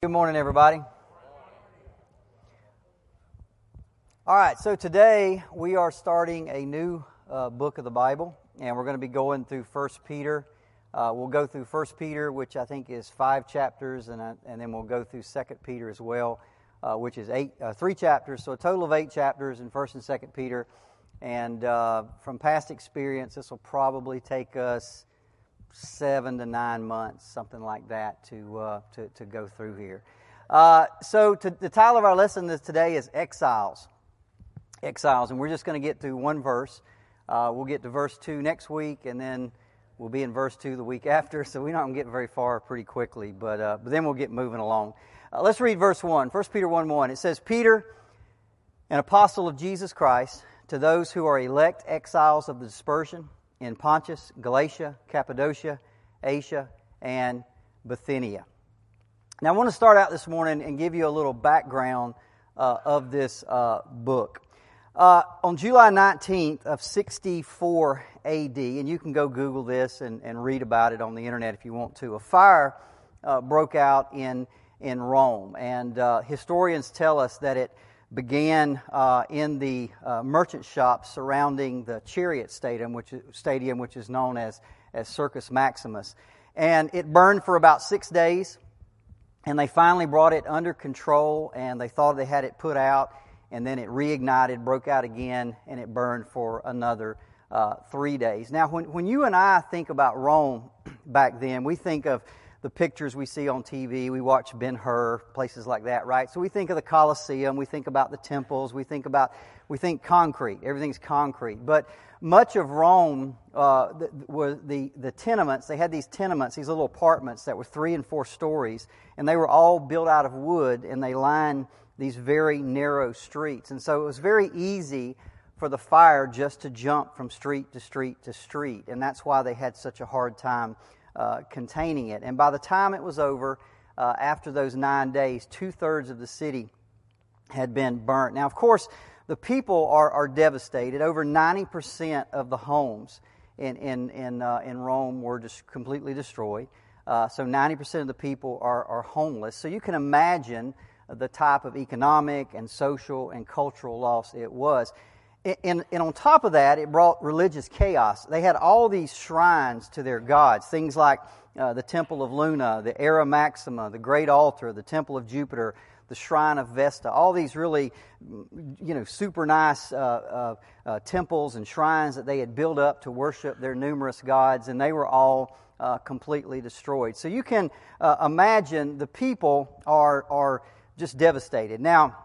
Good morning, everybody. All right, so today we are starting a new uh, book of the Bible, and we're going to be going through First Peter. Uh, we'll go through First Peter, which I think is five chapters, and, uh, and then we'll go through Second Peter as well, uh, which is eight, uh, three chapters. So a total of eight chapters in First and Second Peter. And uh, from past experience, this will probably take us seven to nine months, something like that, to, uh, to, to, go through here. Uh, so, to, the title of our lesson today is Exiles. Exiles, and we're just going to get through one verse. Uh, we'll get to verse 2 next week, and then we'll be in verse 2 the week after, so we're not going to get very far pretty quickly, but, uh, but then we'll get moving along. Uh, let's read verse 1. 1 Peter 1 1. It says, Peter, an apostle of Jesus Christ, to those who are elect exiles of the dispersion in Pontus, Galatia, Cappadocia, Asia, and Bithynia. Now, I want to start out this morning and give you a little background uh, of this uh, book. Uh, on July 19th of 64 AD, and you can go Google this and, and read about it on the internet if you want to, a fire uh, broke out in, in Rome. And uh, historians tell us that it began uh, in the uh, merchant shop surrounding the Chariot Stadium, which is, stadium, which is known as, as Circus Maximus. And it burned for about six days, and they finally brought it under control, and they thought they had it put out, and then it reignited, broke out again, and it burned for another uh, three days. Now, when, when you and I think about Rome back then, we think of the pictures we see on TV. We watch Ben Hur, places like that, right? So we think of the Colosseum, we think about the temples, we think about, we think concrete. Everything's concrete. But much of Rome uh, was the, the tenements, they had these tenements, these little apartments that were three and four stories, and they were all built out of wood, and they lined these very narrow streets. And so it was very easy for the fire just to jump from street to street to street. And that's why they had such a hard time uh, containing it. And by the time it was over, uh, after those nine days, two thirds of the city had been burnt. Now, of course, the people are, are devastated. Over 90% of the homes in, in, in, uh, in Rome were just completely destroyed. Uh, so 90% of the people are, are homeless. So you can imagine the type of economic and social and cultural loss it was. And, and, on top of that, it brought religious chaos. They had all these shrines to their gods, things like uh, the Temple of Luna, the Ara Maxima, the Great Altar, the Temple of Jupiter, the Shrine of Vesta, all these really, you know, super nice uh, uh, uh temples and shrines that they had built up to worship their numerous gods, and they were all uh, completely destroyed. So you can uh, imagine the people are, are just devastated. Now,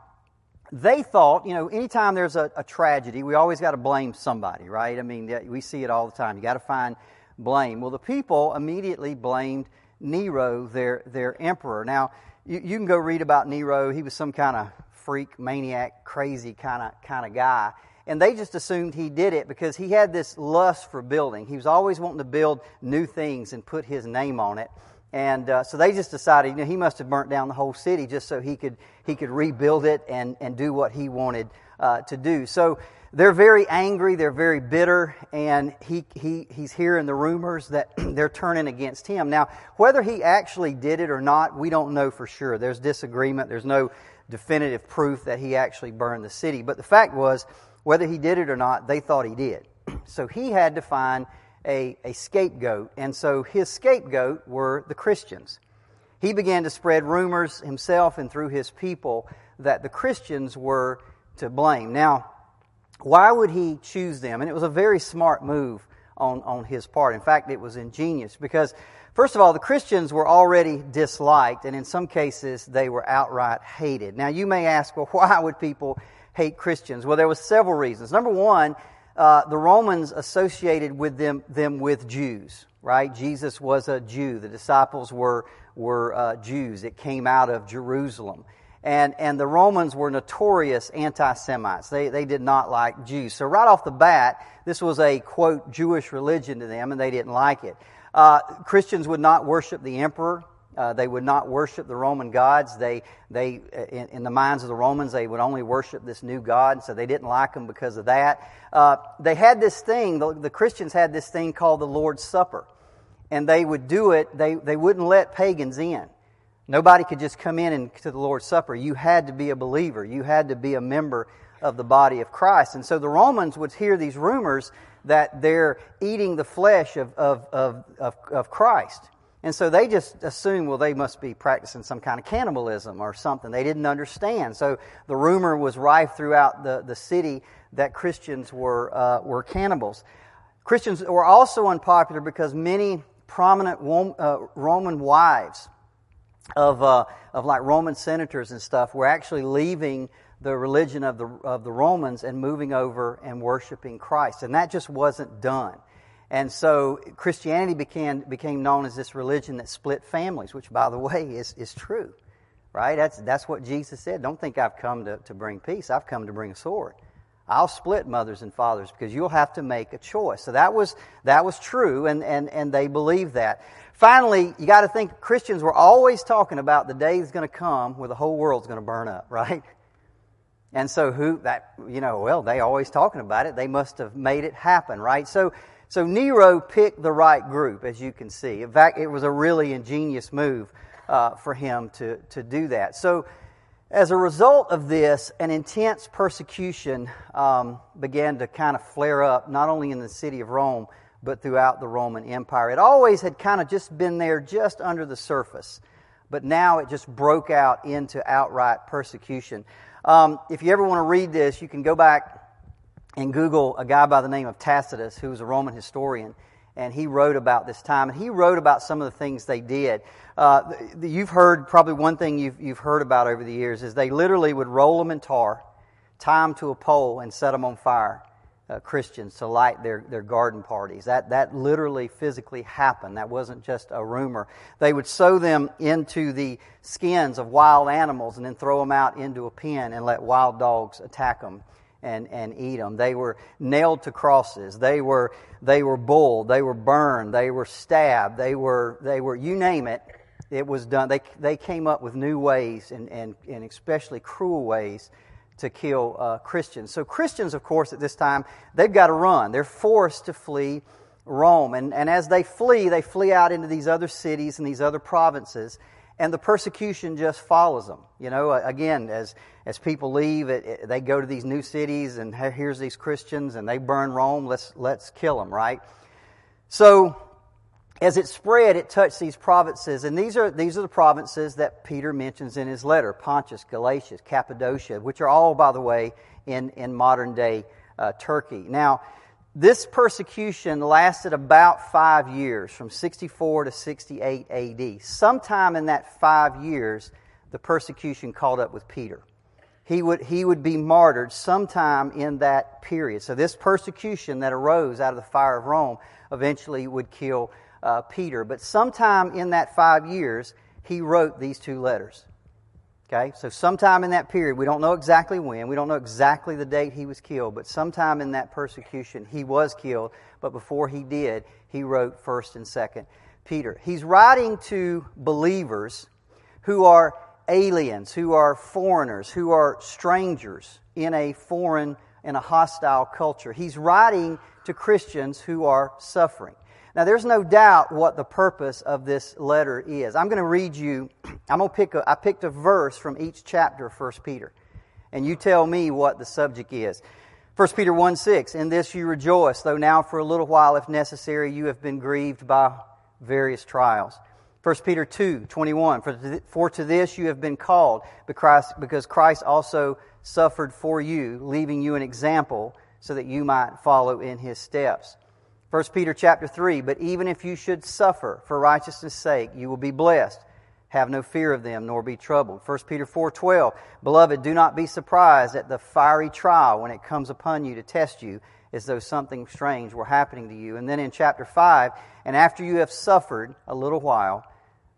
they thought, you know, anytime there's a, a tragedy, we always got to blame somebody, right? I mean, we see it all the time. You got to find blame. Well, the people immediately blamed Nero, their, their emperor. Now, you, you can go read about Nero. He was some kind of freak, maniac, crazy kind of kind of guy. And they just assumed he did it because he had this lust for building. He was always wanting to build new things and put his name on it. And uh, so they just decided, you know, he must have burnt down the whole city just so he could he could rebuild it and and do what he wanted uh, to do. So they're very angry, they're very bitter, and he he he's hearing the rumors that they're turning against him. Now, whether he actually did it or not, we don't know for sure. There's disagreement. There's no definitive proof that he actually burned the city. But the fact was, whether he did it or not, they thought he did. So he had to find a, a scapegoat, and so his scapegoat were the Christians. He began to spread rumors himself and through his people that the Christians were to blame. Now, why would he choose them? And it was a very smart move on, on his part. In fact, it was ingenious because, first of all, the Christians were already disliked, and in some cases, they were outright hated. Now, you may ask, well, why would people hate Christians? Well, there was several reasons. Number one, uh, the Romans associated with them, them with Jews, right? Jesus was a Jew. The disciples were, were uh, Jews. It came out of Jerusalem. And, and the Romans were notorious anti Semites. They, they did not like Jews. So, right off the bat, this was a, quote, Jewish religion to them, and they didn't like it. Uh, Christians would not worship the emperor. Uh, they would not worship the Roman gods. They, they, in, in, the minds of the Romans, they would only worship this new God, so they didn't like them because of that. Uh, they had this thing, the, the, Christians had this thing called the Lord's Supper, and they would do it, they, they wouldn't let pagans in. Nobody could just come in and to the Lord's Supper. You had to be a believer. You had to be a member of the body of Christ. And so the Romans would hear these rumors that they're eating the flesh of, of, of, of, of Christ. And so they just assumed, well, they must be practicing some kind of cannibalism or something. They didn't understand. So the rumor was rife throughout the, the city that Christians were, uh, were cannibals. Christians were also unpopular because many prominent uh, Roman wives of, uh, of like Roman senators and stuff were actually leaving the religion of the, of the Romans and moving over and worshiping Christ. And that just wasn't done. And so Christianity became, became known as this religion that split families, which, by the way, is, is true. Right? That's, that's what Jesus said. Don't think I've come to, to bring peace. I've come to bring a sword. I'll split mothers and fathers because you'll have to make a choice. So that was, that was true, and, and, and they believed that. Finally, you got to think Christians were always talking about the day is going to come where the whole world's going to burn up, right? And so who that you know, well, they always talking about it. They must have made it happen, right? So so Nero picked the right group, as you can see. In fact, it was a really ingenious move uh, for him to, to do that. So, as a result of this, an intense persecution um, began to kind of flare up, not only in the city of Rome, but throughout the Roman Empire. It always had kind of just been there, just under the surface, but now it just broke out into outright persecution. Um, if you ever want to read this, you can go back and Google a guy by the name of Tacitus, who was a Roman historian, and he wrote about this time, and he wrote about some of the things they did. Uh, you've heard, probably one thing you've, you've heard about over the years is they literally would roll them in tar, tie them to a pole, and set them on fire. Uh, Christians to light their, their garden parties. That, that literally physically happened. That wasn't just a rumor. They would sew them into the skins of wild animals and then throw them out into a pen and let wild dogs attack them and, and eat them. They were nailed to crosses. They were, they were bulled. They were burned. They were stabbed. They were, they were, you name it, it was done. They, they came up with new ways and, and, and especially cruel ways to kill uh, Christians. So Christians, of course, at this time, they've got to run. They're forced to flee Rome. And, and as they flee, they flee out into these other cities and these other provinces and the persecution just follows them. You know, again, as as people leave, it, it, they go to these new cities, and here's these Christians, and they burn Rome. Let's let's kill them, right? So, as it spread, it touched these provinces, and these are these are the provinces that Peter mentions in his letter: Pontus, Galatia, Cappadocia, which are all, by the way, in in modern day uh, Turkey. Now this persecution lasted about five years, from 64 to 68 AD. Sometime in that five years, the persecution caught up with Peter. He would, he would be martyred sometime in that period. So, this persecution that arose out of the fire of Rome eventually would kill uh, Peter. But sometime in that five years, he wrote these two letters. Okay, so sometime in that period, we don't know exactly when, we don't know exactly the date he was killed, but sometime in that persecution, he was killed. But before he did, he wrote 1st and 2nd Peter. He's writing to believers who are aliens, who are foreigners, who are strangers in a foreign, in a hostile culture. He's writing to Christians who are suffering. Now, there's no doubt what the purpose of this letter is. I'm going to read you, I'm going to pick a, I picked a verse from each chapter of 1 Peter, and you tell me what the subject is. 1 Peter 1 6, In this you rejoice, though now for a little while, if necessary, you have been grieved by various trials. 1 Peter 2 21, for for to this you have been called, because Christ also suffered for you, leaving you an example so that you might follow in his steps. 1 Peter chapter 3, but even if you should suffer for righteousness' sake, you will be blessed. Have no fear of them, nor be troubled. 1 Peter 4:12, Beloved, do not be surprised at the fiery trial when it comes upon you to test you, as though something strange were happening to you. And then in chapter 5, and after you have suffered a little while,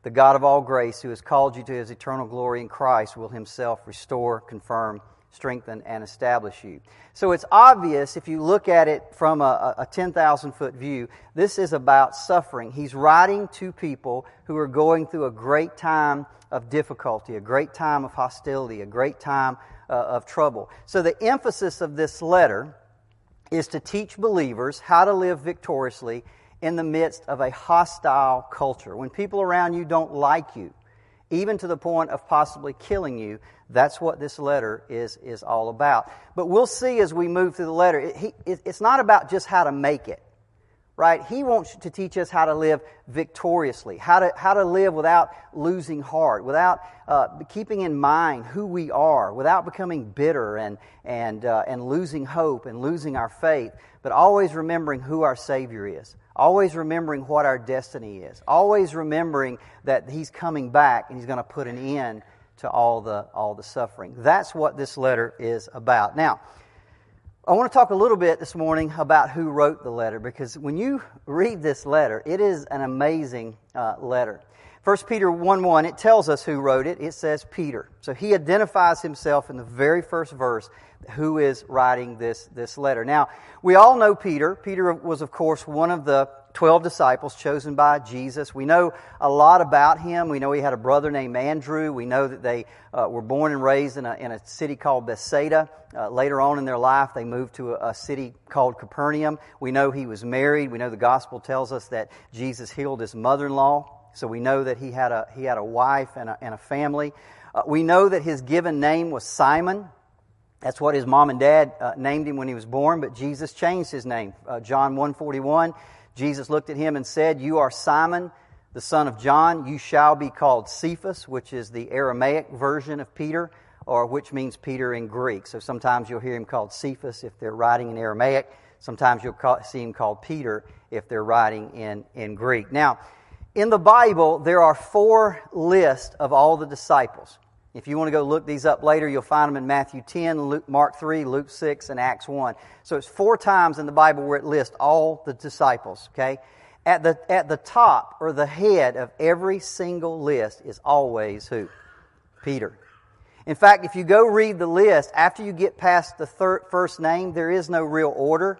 the God of all grace, who has called you to his eternal glory in Christ, will himself restore, confirm, strengthen, and establish you. So it's obvious if you look at it from a, a 10,000 foot view, this is about suffering. He's writing to people who are going through a great time of difficulty, a great time of hostility, a great time uh, of trouble. So the emphasis of this letter is to teach believers how to live victoriously in the midst of a hostile culture. When people around you don't like you, even to the point of possibly killing you. That's what this letter is, is all about. But we'll see as we move through the letter, it, it, it's not about just how to make it right? He wants to teach us how to live victoriously, how to, how to live without losing heart, without uh, keeping in mind who we are, without becoming bitter and, and, uh, and losing hope and losing our faith, but always remembering who our Savior is, always remembering what our destiny is, always remembering that He's coming back and He's going to put an end to all the, all the suffering. That's what this letter is about. Now, I want to talk a little bit this morning about who wrote the letter because when you read this letter, it is an amazing uh, letter. 1 Peter 1 1, it tells us who wrote it. It says Peter. So he identifies himself in the very first verse who is writing this, this letter. Now, we all know Peter. Peter was, of course, one of the 12 disciples chosen by Jesus. We know a lot about him. We know he had a brother named Andrew. We know that they uh, were born and raised in a, in a city called Bethsaida. Uh, later on in their life, they moved to a, a, city called Capernaum. We know he was married. We know the gospel tells us that Jesus healed his mother in law. So we know that he had a, he had a wife and a, and a family. Uh, we know that his given name was Simon. That's what his mom and dad uh, named him when he was born, but Jesus changed his name. Uh, John 141 Jesus looked at him and said, You are Simon, the son of John. You shall be called Cephas, which is the Aramaic version of Peter, or which means Peter in Greek. So sometimes you'll hear him called Cephas if they're writing in Aramaic. Sometimes you'll call, see him called Peter if they're writing in, in Greek. Now, in the Bible, there are four lists of all the disciples. If you want to go look these up later, you'll find them in Matthew 10, Luke, Mark 3, Luke 6, and Acts 1. So it's four times in the Bible where it lists all the disciples, okay? At the, at the top or the head of every single list is always who? Peter. In fact, if you go read the list, after you get past the first name, there is no real order.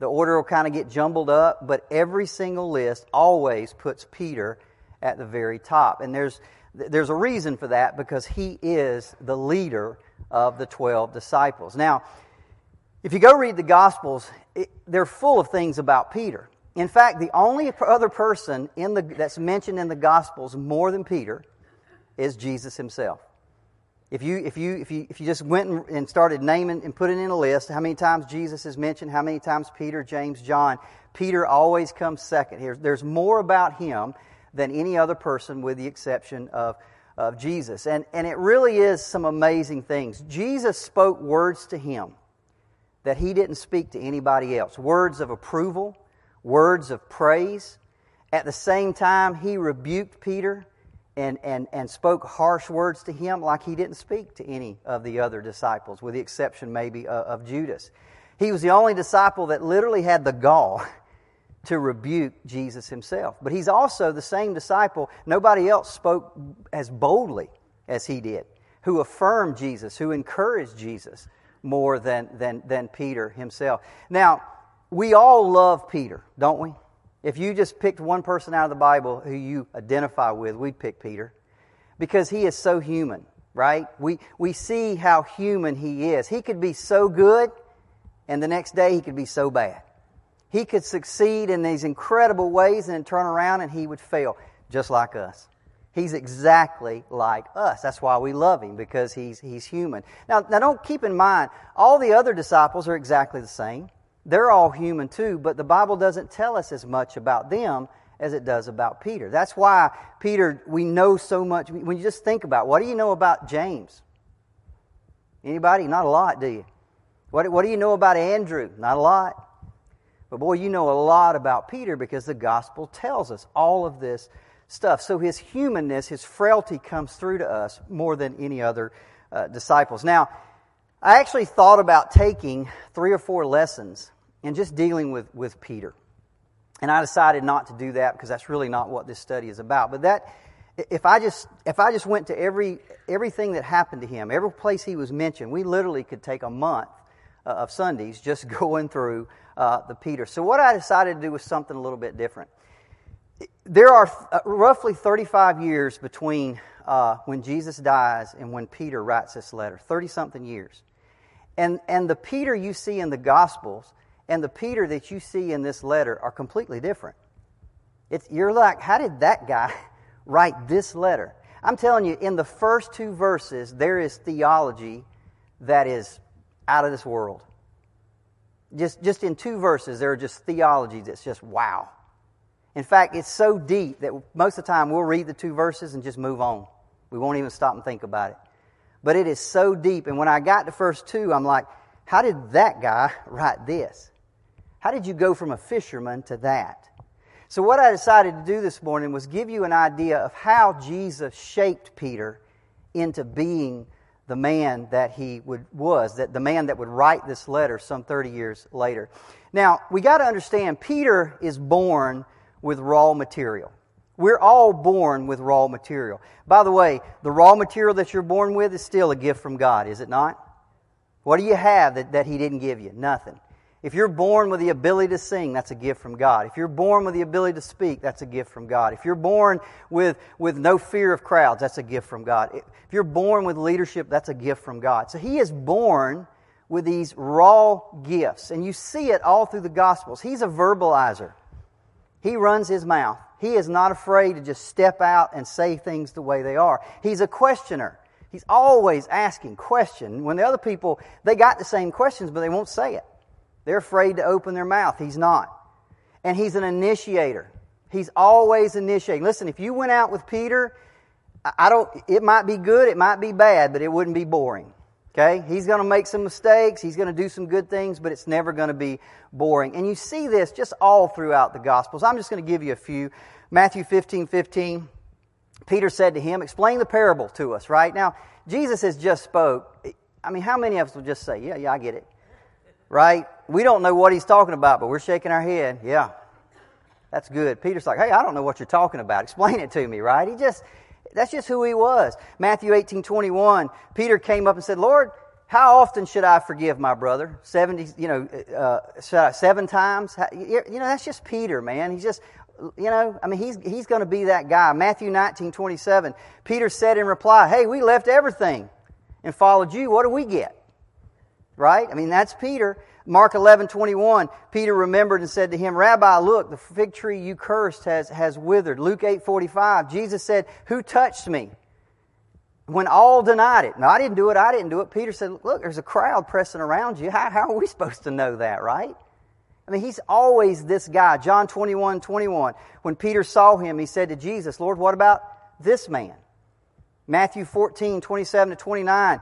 The order will kind of get jumbled up, but every single list always puts Peter at the very top. And there's, there's a reason for that because he is the leader of the 12 disciples. Now, if you go read the Gospels, it, they're full of things about Peter. In fact, the only other person in the, that's mentioned in the Gospels more than Peter is Jesus himself. If you, if you, if you, if you just went and started naming and putting in a list how many times Jesus is mentioned, how many times Peter, James, John, Peter always comes second here. There's more about him than any other person with the exception of, of Jesus. And, and it really is some amazing things. Jesus spoke words to him that he didn't speak to anybody else words of approval, words of praise. At the same time, he rebuked Peter and, and, and spoke harsh words to him like he didn't speak to any of the other disciples, with the exception maybe of, of Judas. He was the only disciple that literally had the gall to rebuke Jesus himself. But he's also the same disciple. Nobody else spoke as boldly as he did, who affirmed Jesus, who encouraged Jesus more than, than, than Peter himself. Now, we all love Peter, don't we? If you just picked one person out of the Bible who you identify with, we'd pick Peter because he is so human, right? We, we see how human he is. He could be so good, and the next day he could be so bad. He could succeed in these incredible ways and then turn around and he would fail, just like us. He's exactly like us. That's why we love him, because he's, he's human. Now, now don't keep in mind, all the other disciples are exactly the same. They're all human too, but the Bible doesn't tell us as much about them as it does about Peter. That's why Peter, we know so much. When you just think about, what do you know about James? Anybody? Not a lot, do you? What, what do you know about Andrew? Not a lot. But boy, you know a lot about Peter because the gospel tells us all of this stuff. So his humanness, his frailty comes through to us more than any other uh, disciples. Now, I actually thought about taking three or four lessons and just dealing with, with Peter. And I decided not to do that because that's really not what this study is about. But that, if I just, if I just went to every, everything that happened to him, every place he was mentioned, we literally could take a month uh, of Sundays just going through uh, the Peter. So what I decided to do was something a little bit different. There are uh, roughly 35 years between uh, when Jesus dies and when Peter writes this letter. 30 something years. And, and the Peter you see in the Gospels and the Peter that you see in this letter are completely different. It's, you're like, how did that guy write this letter? I'm telling you, in the first two verses, there is theology that is out of this world. Just, just in two verses, there are just theologies that's just wow. In fact, it's so deep that most of the time we'll read the two verses and just move on. We won't even stop and think about it. But it is so deep. And when I got to first two, I'm like, how did that guy write this? How did you go from a fisherman to that? So, what I decided to do this morning was give you an idea of how Jesus shaped Peter into being the man that he would, was, that the man that would write this letter some 30 years later. Now, we got to understand Peter is born with raw material. We're all born with raw material. By the way, the raw material that you're born with is still a gift from God, is it not? What do you have that, that He didn't give you? Nothing. If you're born with the ability to sing, that's a gift from God. If you're born with the ability to speak, that's a gift from God. If you're born with, with no fear of crowds, that's a gift from God. If you're born with leadership, that's a gift from God. So He is born with these raw gifts. And you see it all through the Gospels. He's a verbalizer. He runs his mouth. He is not afraid to just step out and say things the way they are. He's a questioner. He's always asking questions. When the other people, they got the same questions, but they won't say it. They're afraid to open their mouth. He's not. And he's an initiator. He's always initiating. Listen, if you went out with Peter, I don't, it might be good, it might be bad, but it wouldn't be boring. Okay? He's going to make some mistakes. He's going to do some good things, but it's never going to be boring. And you see this just all throughout the Gospels. I'm just going to give you a few. Matthew 15, 15. Peter said to him, explain the parable to us, right? Now, Jesus has just spoke. I mean, how many of us will just say, yeah, yeah, I get it right? We don't know what he's talking about, but we're shaking our head. Yeah, that's good. Peter's like, hey, I don't know what you're talking about. Explain it to me, right? He just, that's just who he was. Matthew 18, 21, Peter came up and said, Lord, how often should I forgive my brother? 70, you know, uh, seven times? You know, that's just Peter, man. He's just, you know, I mean, he's, he's going to be that guy. Matthew 19, 27, Peter said in reply, hey, we left everything and followed you. What do we get? Right? I mean, that's Peter. Mark 11, 21, Peter remembered and said to him, Rabbi, look, the fig tree you cursed has, has withered. Luke 8, 45, Jesus said, Who touched me? When all denied it. No, I didn't do it, I didn't do it. Peter said, Look, there's a crowd pressing around you. How, how are we supposed to know that, right? I mean, he's always this guy. John 21, 21. When Peter saw him, he said to Jesus, Lord, what about this man? Matthew 14, 27 to 29.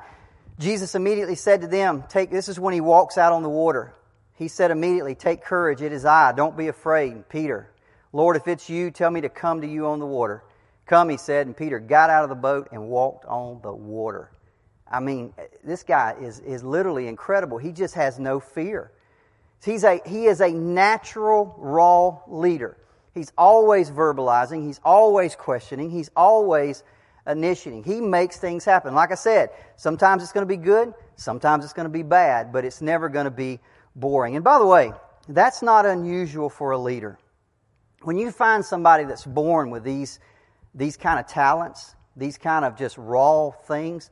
Jesus immediately said to them, Take, this is when he walks out on the water. He said immediately, Take courage, it is I, don't be afraid. Peter, Lord, if it's you, tell me to come to you on the water. Come, he said, and Peter got out of the boat and walked on the water. I mean, this guy is, is literally incredible. He just has no fear. He's a, he is a natural, raw leader. He's always verbalizing, he's always questioning, he's always initiating. He makes things happen. Like I said, sometimes it's going to be good, sometimes it's going to be bad, but it's never going to be boring. And by the way, that's not unusual for a leader. When you find somebody that's born with these, these kind of talents, these kind of just raw things,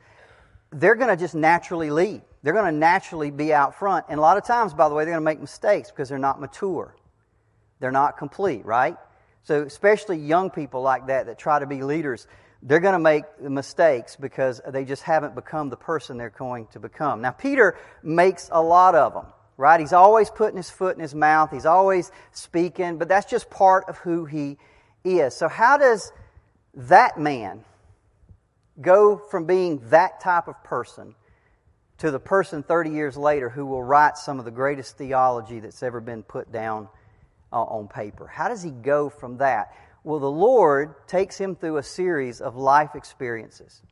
they're going to just naturally lead. They're going to naturally be out front. And a lot of times, by the way, they're going to make mistakes because they're not mature. They're not complete, right? So, especially young people like that that try to be leaders, they're going to make mistakes because they just haven't become the person they're going to become. Now, Peter makes a lot of them, right? He's always putting his foot in his mouth, he's always speaking, but that's just part of who he is. So, how does that man go from being that type of person to the person 30 years later who will write some of the greatest theology that's ever been put down uh, on paper? How does he go from that? Well, the Lord takes him through a series of life experiences.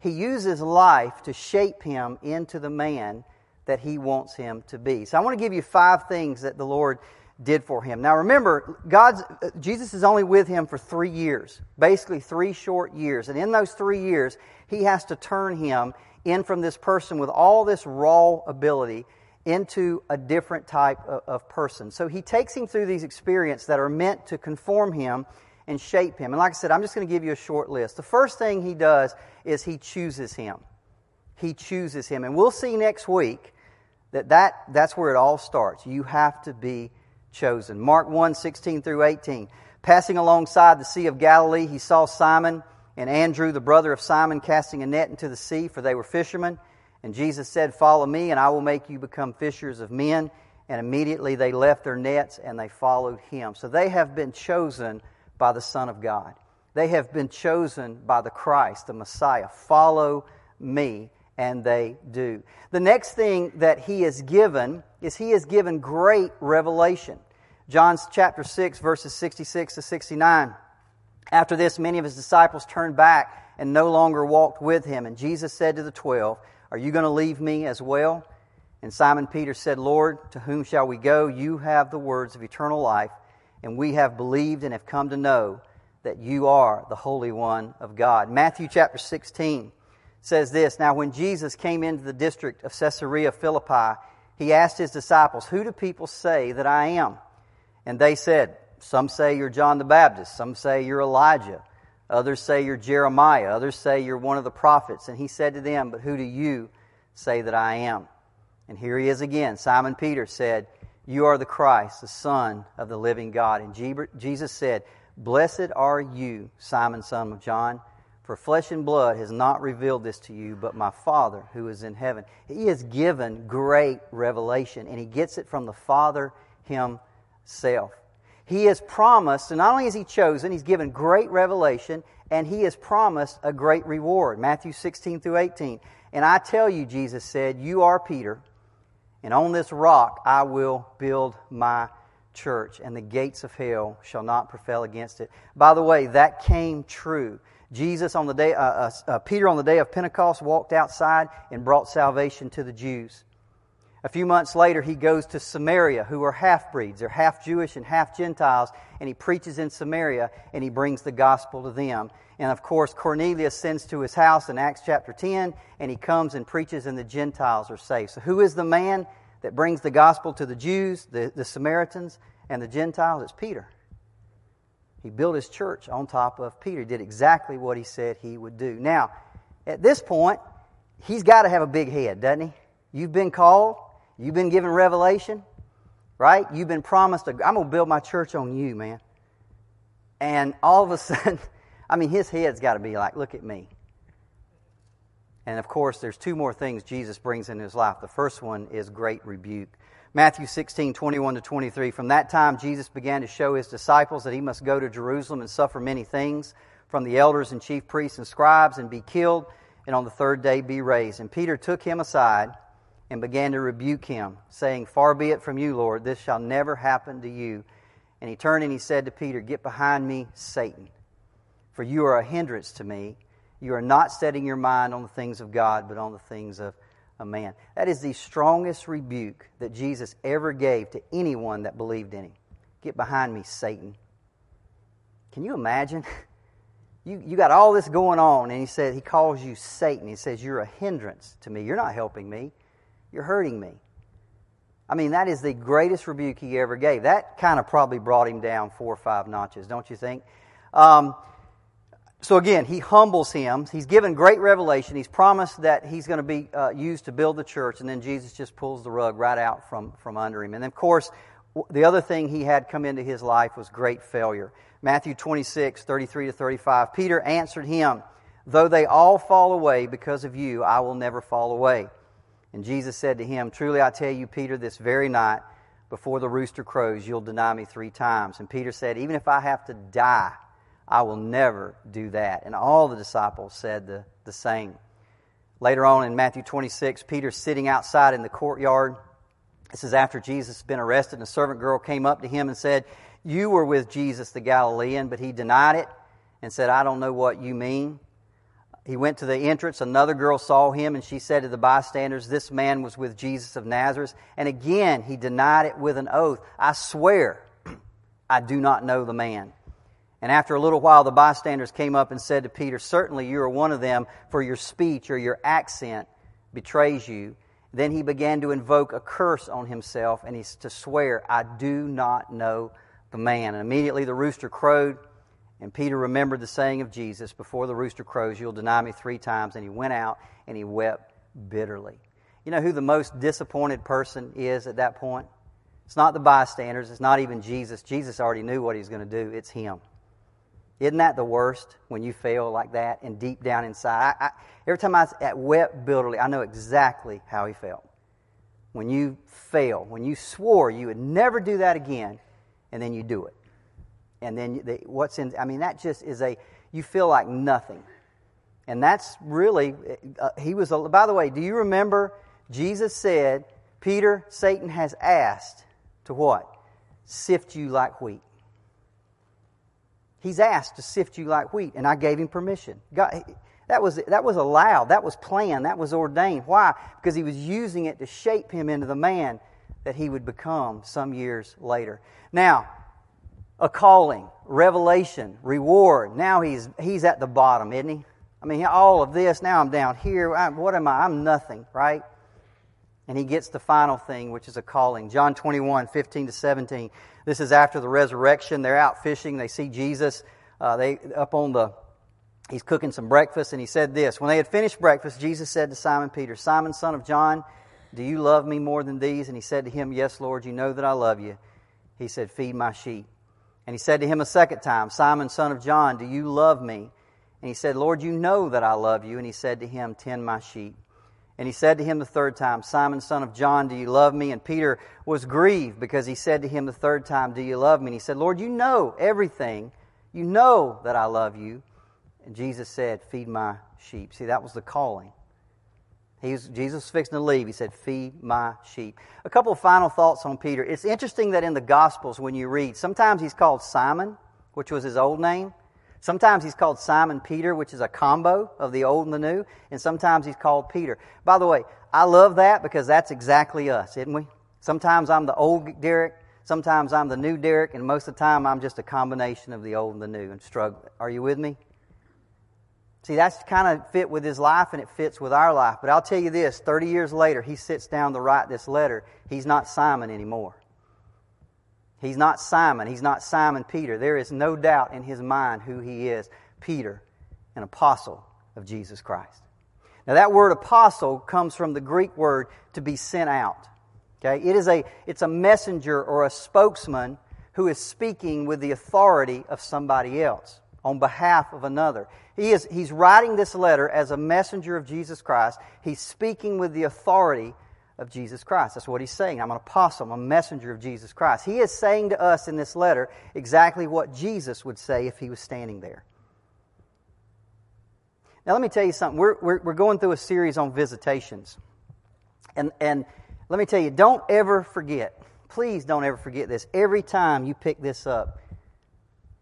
He uses life to shape him into the man that he wants him to be. So I want to give you five things that the Lord did for him. Now remember, God's Jesus is only with him for 3 years. Basically 3 short years. And in those 3 years, he has to turn him in from this person with all this raw ability into a different type of, person. So he takes him through these experiences that are meant to conform him and shape him. And like I said, I'm just going to give you a short list. The first thing he does is he chooses him. He chooses him. And we'll see next week that, that that's where it all starts. You have to be chosen. Mark 1 16 through 18. Passing alongside the Sea of Galilee, he saw Simon and Andrew, the brother of Simon, casting a net into the sea, for they were fishermen. And Jesus said, Follow me, and I will make you become fishers of men. And immediately they left their nets and they followed him. So they have been chosen by the Son of God. They have been chosen by the Christ, the Messiah. Follow me, and they do. The next thing that he is given is he is given great revelation. John chapter 6, verses 66 to 69. After this, many of his disciples turned back and no longer walked with him. And Jesus said to the twelve, Are you going to leave me as well? And Simon Peter said, Lord, to whom shall we go? You have the words of eternal life, and we have believed and have come to know that you are the Holy One of God. Matthew chapter 16 says this Now, when Jesus came into the district of Caesarea Philippi, he asked his disciples, Who do people say that I am? And they said, some say you're John the Baptist. Some say you're Elijah. Others say you're Jeremiah. Others say you're one of the prophets. And he said to them, But who do you say that I am? And here he is again. Simon Peter said, You are the Christ, the Son of the living God. And Jesus said, Blessed are you, Simon, son of John, for flesh and blood has not revealed this to you, but my Father who is in heaven. He has given great revelation, and he gets it from the Father himself. He has promised, and not only has he chosen, he's given great revelation, and he has promised a great reward. Matthew 16 through 18. And I tell you, Jesus said, You are Peter, and on this rock I will build my church, and the gates of hell shall not prevail against it. By the way, that came true. Jesus on the day, uh, uh, uh, Peter on the day of Pentecost walked outside and brought salvation to the Jews. A few months later, he goes to Samaria, who are half breeds. They're half Jewish and half Gentiles, and he preaches in Samaria and he brings the gospel to them. And of course, Cornelius sends to his house in Acts chapter 10, and he comes and preaches, and the Gentiles are saved. So, who is the man that brings the gospel to the Jews, the, the Samaritans, and the Gentiles? It's Peter. He built his church on top of Peter. He did exactly what he said he would do. Now, at this point, he's got to have a big head, doesn't he? You've been called. You've been given revelation, right? You've been promised, I'm going to build my church on you, man. And all of a sudden, I mean, his head's got to be like, look at me. And of course, there's two more things Jesus brings in his life. The first one is great rebuke. Matthew 16, 21 to 23. From that time, Jesus began to show his disciples that he must go to Jerusalem and suffer many things from the elders and chief priests and scribes and be killed, and on the third day be raised. And Peter took him aside and began to rebuke him, saying, Far be it from you, Lord, this shall never happen to you. And he turned and he said to Peter, Get behind me, Satan, for you are a hindrance to me. You are not setting your mind on the things of God, but on the things of a man. That is the strongest rebuke that Jesus ever gave to anyone that believed in him. Get behind me, Satan. Can you imagine? You, you got all this going on, and he said he calls you Satan. He says, You're a hindrance to me. You're not helping me. You're hurting me. I mean, that is the greatest rebuke he ever gave. That kind of probably brought him down four or five notches, don't you think? Um, so again, he humbles him. He's given great revelation. He's promised that he's going to be uh, used to build the church, and then Jesus just pulls the rug right out from, from under him. And of course, the other thing he had come into his life was great failure. Matthew 26, 33 to 35. Peter answered him, Though they all fall away because of you, I will never fall away. And Jesus said to him, Truly I tell you, Peter, this very night, before the rooster crows, you'll deny me three times. And Peter said, Even if I have to die, I will never do that. And all the disciples said the, the same. Later on in Matthew 26, Peter's sitting outside in the courtyard. This is after Jesus had been arrested, and a servant girl came up to him and said, You were with Jesus the Galilean, but he denied it and said, I don't know what you mean. He went to the entrance. Another girl saw him, and she said to the bystanders, This man was with Jesus of Nazareth. And again, he denied it with an oath I swear, I do not know the man. And after a little while, the bystanders came up and said to Peter, Certainly you are one of them, for your speech or your accent betrays you. Then he began to invoke a curse on himself and he's to swear, I do not know the man. And immediately the rooster crowed. And Peter remembered the saying of Jesus, Before the rooster crows, you'll deny me three times. And he went out and he wept bitterly. You know who the most disappointed person is at that point? It's not the bystanders. It's not even Jesus. Jesus already knew what he was going to do. It's him. Isn't that the worst when you fail like that and deep down inside? I, I, every time I wept bitterly, I know exactly how he felt. When you fail, when you swore you would never do that again, and then you do it. And then what's in, I mean, that just is a, you feel like nothing. And that's really, uh, he was, by the way, do you remember Jesus said, Peter, Satan has asked to what? Sift you like wheat. He's asked to sift you like wheat, and I gave him permission. God, that was, that was allowed. That was planned. That was ordained. Why? Because he was using it to shape him into the man that he would become some years later. Now, a calling, revelation, reward. Now he's, he's at the bottom, isn't he? I mean, all of this, now I'm down here. I, what am I? I'm nothing, right? And he gets the final thing, which is a calling. John 21, 15 to 17. This is after the resurrection. They're out fishing. They see Jesus. Uh, they up on the. He's cooking some breakfast, and he said this. When they had finished breakfast, Jesus said to Simon Peter, Simon, son of John, do you love me more than these? And he said to him, Yes, Lord, you know that I love you. He said, Feed my sheep. And he said to him a second time, Simon, son of John, do you love me? And he said, Lord, you know that I love you. And he said to him, Tend my sheep. And he said to him the third time, Simon, son of John, do you love me? And Peter was grieved because he said to him the third time, Do you love me? And he said, Lord, you know everything. You know that I love you. And Jesus said, Feed my sheep. See, that was the calling. He was, Jesus fixing to leave. He said, Feed my sheep. A couple of final thoughts on Peter. It's interesting that in the Gospels, when you read, sometimes he's called Simon, which was his old name. Sometimes he's called Simon Peter, which is a combo of the old and the new, and sometimes he's called Peter. By the way, I love that because that's exactly us, isn't we? Sometimes I'm the old Derek, sometimes I'm the new Derek, and most of the time I'm just a combination of the old and the new and struggle. Are you with me? See, that's kind of fit with his life and it fits with our life. But I'll tell you this 30 years later, he sits down to write this letter. He's not Simon anymore. He's not Simon. He's not Simon Peter. There is no doubt in his mind who he is Peter, an apostle of Jesus Christ. Now, that word apostle comes from the Greek word to be sent out. Okay? It is a, it's a messenger or a spokesman who is speaking with the authority of somebody else on behalf of another. He is, he's writing this letter as a messenger of Jesus Christ. He's speaking with the authority of Jesus Christ. That's what he's saying. I'm an apostle, I'm a messenger of Jesus Christ. He is saying to us in this letter exactly what Jesus would say if he was standing there. Now, let me tell you something. We're, we're, we're going through a series on visitations. And, and let me tell you, don't ever forget, please don't ever forget this. Every time you pick this up,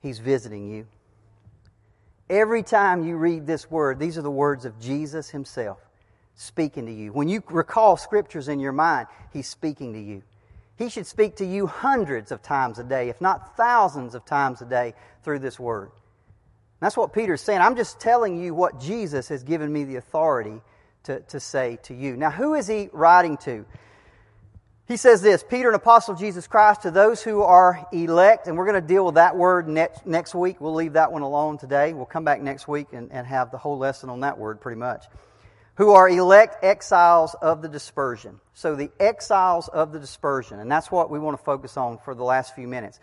he's visiting you. Every time you read this word, these are the words of Jesus himself speaking to you. When you recall scriptures in your mind, He's speaking to you. He should speak to you hundreds of times a day, if not thousands of times a day, through this Word. that's what Peter's saying. I'm just telling you what Jesus has given me the authority to, to say to you. Now, who is he writing to? He says this Peter, an apostle of Jesus Christ, to those who are elect, and we're going to deal with that word next, next week. We'll leave that one alone today. We'll come back next week and, and have the whole lesson on that word pretty much who are elect exiles of the dispersion. So the exiles of the dispersion, and that's what we want to focus on for the last few minutes.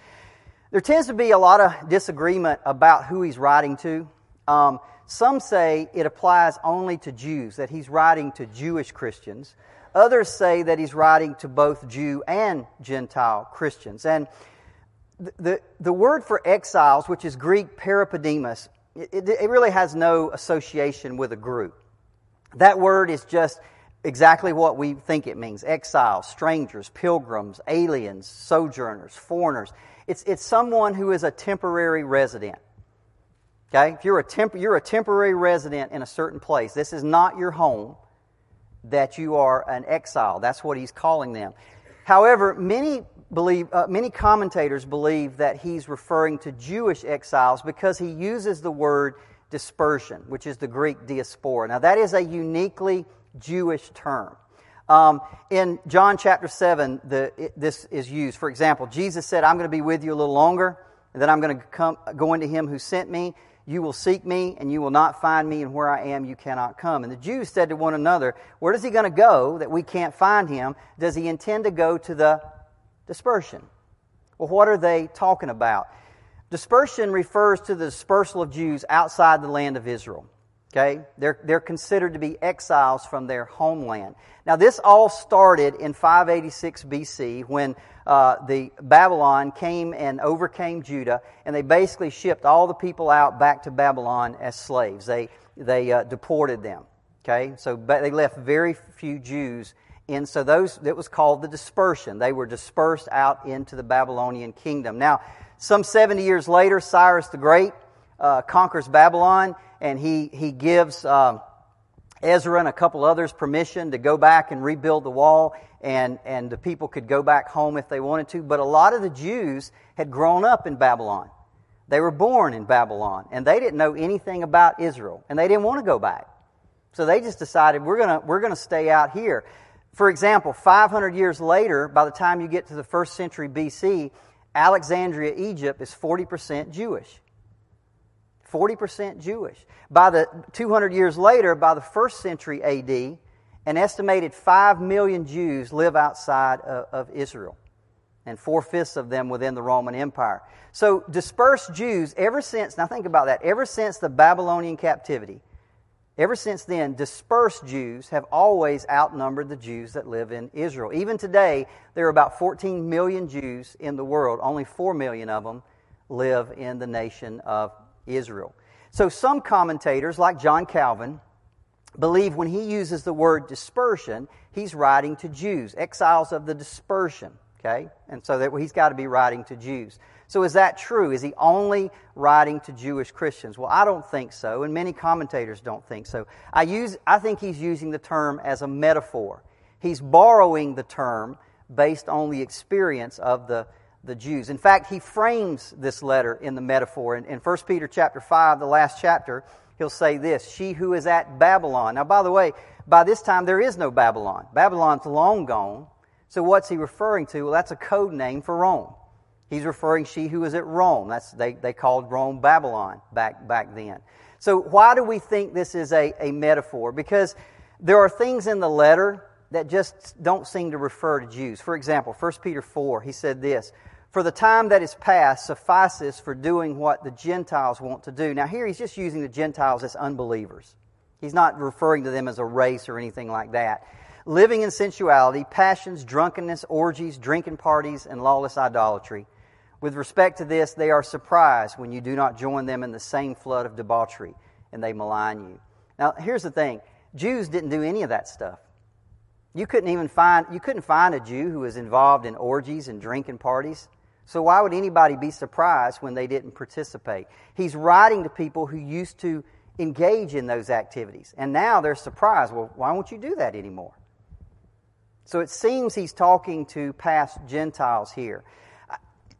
There tends to be a lot of disagreement about who he's writing to. Um, some say it applies only to Jews, that he's writing to Jewish Christians. Others say that he's writing to both Jew and Gentile Christians. And the, the, word for exiles, which is Greek parepidemos, it, it really has no association with a group. That word is just exactly what we think it means exiles, strangers, pilgrims, aliens, sojourners, foreigners. It's, it's someone who is a temporary resident. Okay? If you're a, temp- you're a temporary resident in a certain place, this is not your home, that you are an exile. That's what he's calling them. However, many believe, uh, many commentators believe that he's referring to Jewish exiles because he uses the word dispersion, which is the Greek diaspora. Now, that is a uniquely Jewish term. Um, in John chapter 7, the, it, this is used. For example, Jesus said, I'm going to be with you a little longer, and then I'm going to come, go into him who sent me. You will seek me, and you will not find me, and where I am, you cannot come. And the Jews said to one another, Where is he going to go that we can't find him? Does he intend to go to the dispersion? Well, what are they talking about? Dispersion refers to the dispersal of Jews outside the land of Israel. Okay? They're, they're considered to be exiles from their homeland. Now, this all started in 586 BC when uh, the Babylon came and overcame Judah, and they basically shipped all the people out back to Babylon as slaves. They, they uh, deported them. Okay? So they left very few Jews and so those, it was called the dispersion. They were dispersed out into the Babylonian kingdom. Now, some 70 years later, Cyrus the Great uh, conquers Babylon, and he, he gives um, Ezra and a couple others permission to go back and rebuild the wall, and, and the people could go back home if they wanted to. But a lot of the Jews had grown up in Babylon. They were born in Babylon, and they didn't know anything about Israel, and they didn't want to go back. So they just decided, we're going we're going to stay out here. For example, 500 years later, by the time you get to the first century BC, Alexandria, Egypt is 40% Jewish. 40% Jewish. By the 200 years later, by the first century AD, an estimated 5 million Jews live outside of, of Israel, and four fifths of them within the Roman Empire. So, dispersed Jews, ever since, now think about that, ever since the Babylonian captivity, ever since then, dispersed Jews have always outnumbered the Jews that live in Israel. Even today, there are about 14 million Jews in the world, only 4 million of them live in the nation of Israel. So some commentators, like John Calvin, believe when he uses the word dispersion, he's writing to Jews, exiles of the dispersion. Okay? And so that he's got to be writing to Jews. So is that true? Is he only writing to Jewish Christians? Well, I don't think so, and many commentators don't think so. I use I think he's using the term as a metaphor. He's borrowing the term based on the experience of the the Jews. In fact, he frames this letter in the metaphor. In, in 1 Peter chapter 5, the last chapter, he'll say this She who is at Babylon. Now, by the way, by this time there is no Babylon. Babylon's long gone. So what's he referring to? Well, that's a code name for Rome. He's referring she who is at Rome. That's they, they called Rome Babylon back back then. So why do we think this is a, a metaphor? Because there are things in the letter that just don't seem to refer to Jews. For example, 1 Peter 4, he said this for the time that is past suffices for doing what the Gentiles want to do. Now, here he's just using the Gentiles as unbelievers. He's not referring to them as a race or anything like that. Living in sensuality, passions, drunkenness, orgies, drinking parties, and lawless idolatry. With respect to this, they are surprised when you do not join them in the same flood of debauchery and they malign you. Now, here's the thing Jews didn't do any of that stuff. You couldn't even find, you couldn't find a Jew who was involved in orgies and drinking parties. So why would anybody be surprised when they didn't participate? He's writing to people who used to engage in those activities. And now they're surprised. Well, why won't you do that anymore? So it seems he's talking to past Gentiles here. Uh,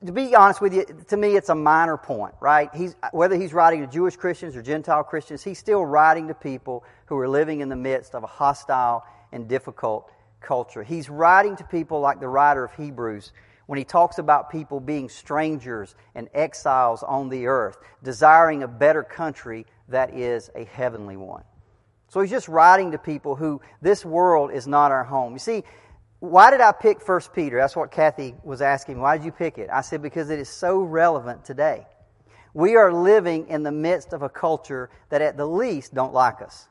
to be honest with you, to me it's a minor point, right? He's, whether he's writing to Jewish Christians or Gentile Christians, he's still writing to people who are living in the midst of a hostile and difficult culture. He's writing to people like the writer of Hebrews when he talks about people being strangers and exiles on the earth, desiring a better country that is a heavenly one. So he's just writing to people who this world is not our home. You see, why did I pick First Peter? That's what Kathy was asking. Why did you pick it? I said because it is so relevant today. We are living in the midst of a culture that at the least don't like us.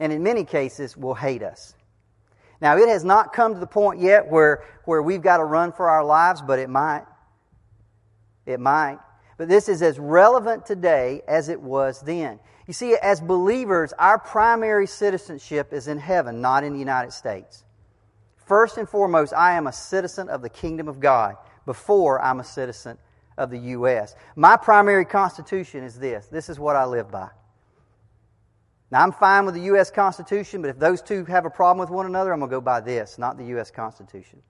And in many cases will hate us. Now, it has not come to the point yet where, where we've got to run for our lives, but it might. It might. But this is as relevant today as it was then. You see, as believers, our primary citizenship is in heaven, not in the United States. First and foremost, I am a citizen of the kingdom of God before I'm a citizen of the U.S. My primary constitution is this. This is what I live by. Now, I'm fine with the U.S. Constitution, but if those two have a problem with one another, I'm going to go by this, not the U.S. Constitution.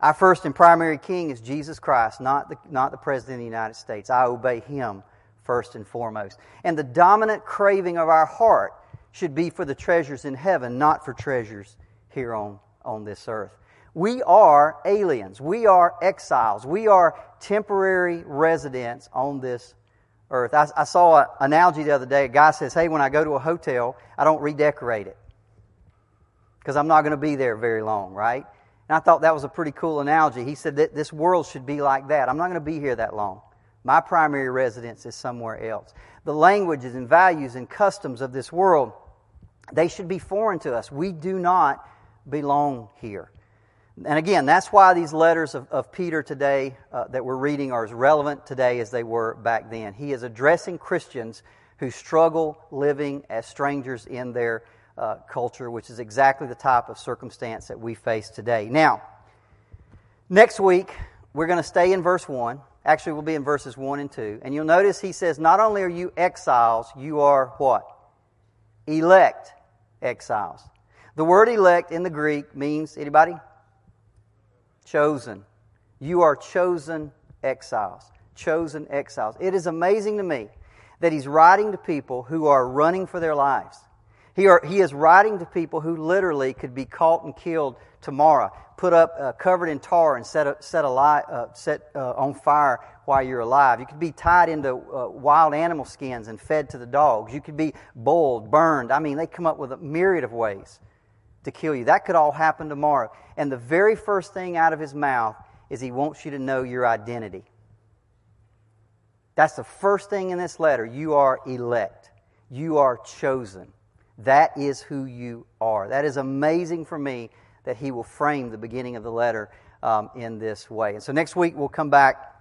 Our first and primary king is Jesus Christ, not the, not the President of the United States. I obey him first and foremost. And the dominant craving of our heart should be for the treasures in heaven, not for treasures here on, on this earth. We are aliens. We are exiles. We are temporary residents on this earth. I, I saw an analogy the other day. A guy says, Hey, when I go to a hotel, I don't redecorate it because I'm not going to be there very long, right? And I thought that was a pretty cool analogy. He said that this world should be like that. I'm not going to be here that long. My primary residence is somewhere else. The languages and values and customs of this world, they should be foreign to us. We do not belong here. And again, that's why these letters of, of Peter today uh, that we're reading are as relevant today as they were back then. He is addressing Christians who struggle living as strangers in their uh, culture, which is exactly the type of circumstance that we face today. Now, next week, we're going to stay in verse 1. Actually, we'll be in verses 1 and 2. And you'll notice he says, Not only are you exiles, you are what? Elect exiles. The word elect in the Greek means, anybody? Chosen. You are chosen exiles. Chosen exiles. It is amazing to me that he's writing to people who are running for their lives. He, are, he is writing to people who literally could be caught and killed tomorrow, put up, uh, covered in tar and set, set, alive, uh, set uh, on fire while you're alive. You could be tied into uh, wild animal skins and fed to the dogs. You could be boiled, burned. I mean, they come up with a myriad of ways to kill you. That could all happen tomorrow. And the very first thing out of his mouth is he wants you to know your identity. That's the first thing in this letter. You are elect. You are chosen. That is who you are. That is amazing for me that he will frame the beginning of the letter um, in this way. And so next week we'll come back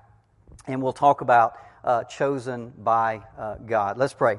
and we'll talk about uh, chosen by uh, God. Let's pray.